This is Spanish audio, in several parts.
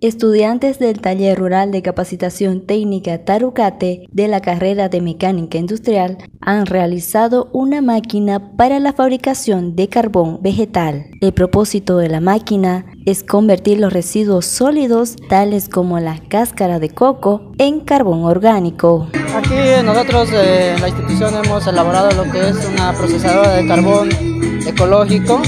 Estudiantes del Taller Rural de Capacitación Técnica Tarucate de la carrera de Mecánica Industrial han realizado una máquina para la fabricación de carbón vegetal. El propósito de la máquina es convertir los residuos sólidos, tales como la cáscara de coco, en carbón orgánico. Aquí nosotros eh, la institución hemos elaborado lo que es una procesadora de carbón ecológico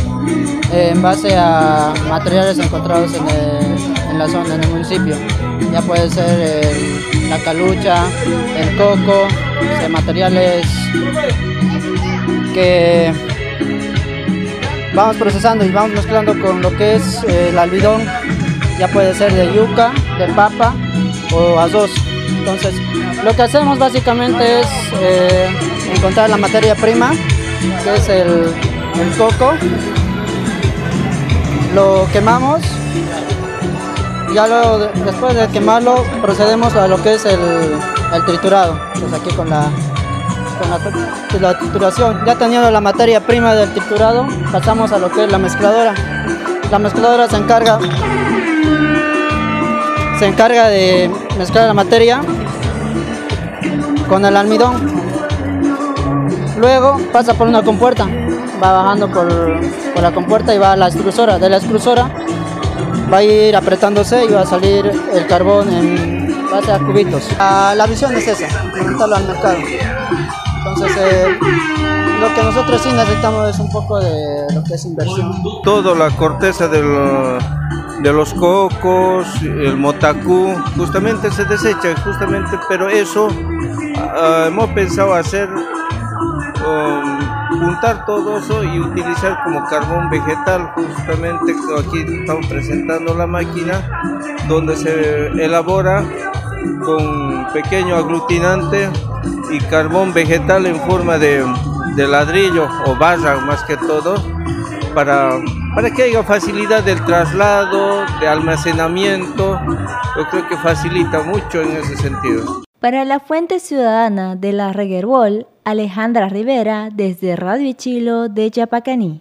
eh, en base a materiales encontrados en el la zona, en el municipio. Ya puede ser eh, la calucha, el coco, materiales que vamos procesando y vamos mezclando con lo que es eh, el almidón, ya puede ser de yuca, de papa o arroz. Entonces, lo que hacemos básicamente es eh, encontrar la materia prima, que es el, el coco, lo quemamos ya luego, después de quemarlo, procedemos a lo que es el, triturado. Pues aquí con la, con la, trituración. Ya teniendo la materia prima del triturado, pasamos a lo que es la mezcladora. La mezcladora se encarga, se encarga de mezclar la materia con el almidón. Luego pasa por una compuerta, va bajando por, por la compuerta y va a la extrusora. De la extrusora va a ir apretándose y va a salir el carbón en base a cubitos. La, visión es esa, montarlo al mercado. Entonces, eh, lo que nosotros sí necesitamos es un poco de lo que es inversión. Toda la corteza de, los cocos, el motacú, justamente se desecha, justamente, pero eso ah, hemos pensado hacer juntar todo eso y utilizar como carbón vegetal justamente aquí estamos presentando la máquina donde se elabora con pequeño aglutinante y carbón vegetal en forma de, de ladrillo o barra más que todo para, para que haya facilidad del traslado, de almacenamiento, yo creo que facilita mucho en ese sentido. Para la Fuente Ciudadana de la Reguerbol, Alejandra Rivera desde Radio Chilo de Chapacaní.